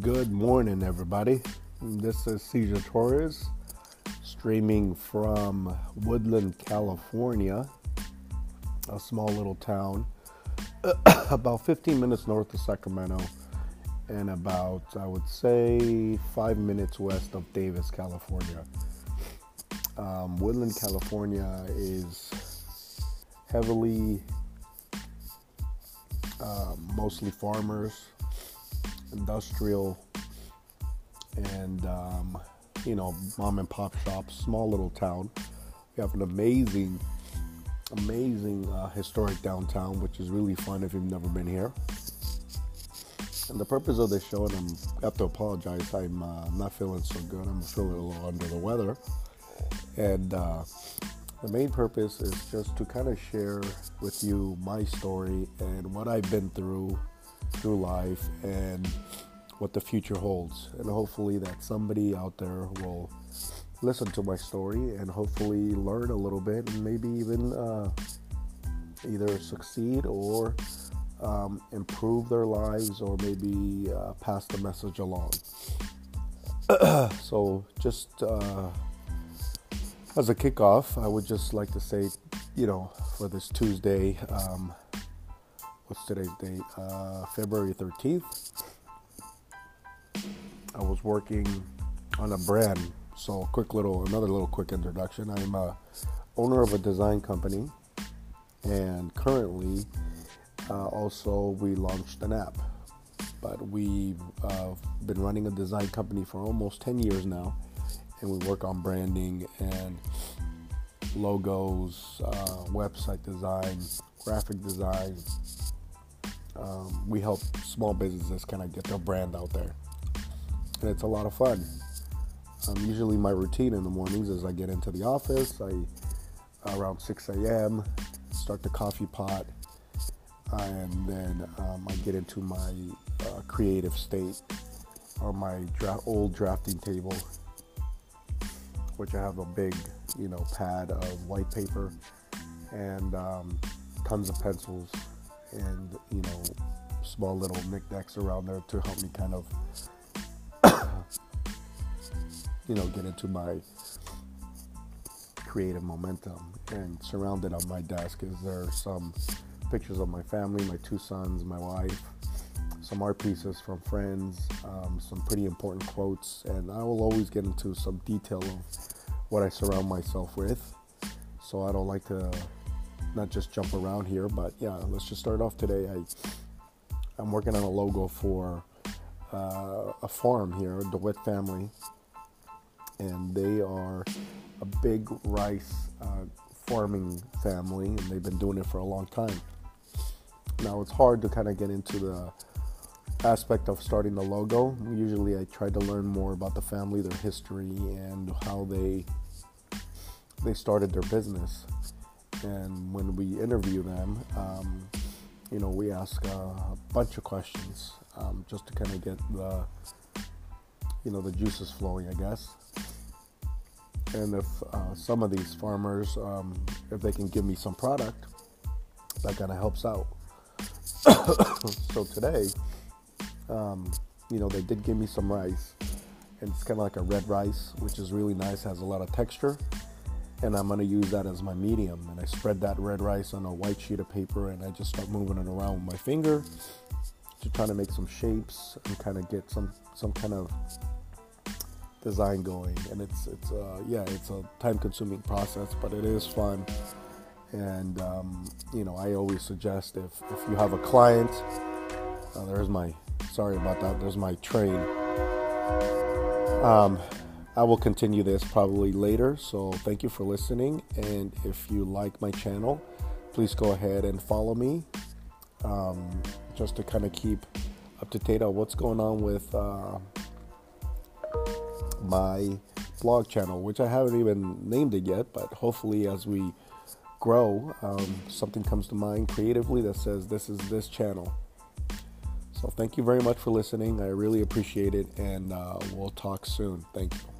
Good morning, everybody. This is Cesar Torres, streaming from Woodland, California, a small little town about 15 minutes north of Sacramento and about, I would say, five minutes west of Davis, California. Um, Woodland, California is heavily, uh, mostly farmers industrial, and um, you know, mom and pop shops, small little town. We have an amazing, amazing uh, historic downtown, which is really fun if you've never been here. And the purpose of this show, and I'm, I have to apologize, I'm uh, not feeling so good. I'm feeling a little under the weather. And uh, the main purpose is just to kind of share with you my story and what I've been through through life and what the future holds. And hopefully, that somebody out there will listen to my story and hopefully learn a little bit and maybe even uh, either succeed or um, improve their lives or maybe uh, pass the message along. so, just uh, as a kickoff, I would just like to say, you know, for this Tuesday, um, what's today's date? Uh, February 13th. I was working on a brand. So, quick little, another little quick introduction. I'm a owner of a design company, and currently, uh, also we launched an app. But we've uh, been running a design company for almost 10 years now, and we work on branding and logos, uh, website design, graphic design, um, we help small businesses kind of get their brand out there. And it's a lot of fun. Um, usually, my routine in the mornings is I get into the office, I around 6 a.m., start the coffee pot, and then um, I get into my uh, creative state on my dra- old drafting table, which I have a big, you know, pad of white paper and um, tons of pencils and you know small little knickknacks around there to help me kind of you know get into my creative momentum. And surrounded on my desk is there some pictures of my family my two sons my wife some art pieces from friends um, some pretty important quotes. And i will always get into some detail of what i surround myself with. So i don't like to not just jump around here, but yeah, let's just start off today. I, I'm working on a logo for uh, a farm here, the DeWitt family, and they are a big rice uh, farming family, and they've been doing it for a long time. Now it's hard to kind of get into the aspect of starting the logo. Usually, I try to learn more about the family, their history, and how they they started their business and when we interview them, um, you know, we ask a bunch of questions um, just to kind of get the, you know, the juices flowing, I guess. And if uh, some of these farmers, um, if they can give me some product, that kind of helps out. so today, um, you know, they did give me some rice, and it's kind of like a red rice, which is really nice, has a lot of texture and I'm gonna use that as my medium. And I spread that red rice on a white sheet of paper and I just start moving it around with my finger to try to make some shapes and kind of get some some kind of design going. And it's it's uh, yeah, it's a time-consuming process, but it is fun. And um, you know, I always suggest if if you have a client, uh, there's my sorry about that. There's my train. Um, I will continue this probably later. So thank you for listening. And if you like my channel, please go ahead and follow me um, just to kind of keep up to date on what's going on with uh, my blog channel, which I haven't even named it yet. But hopefully, as we grow, um, something comes to mind creatively that says this is this channel. So thank you very much for listening. I really appreciate it, and uh, we'll talk soon. Thank you.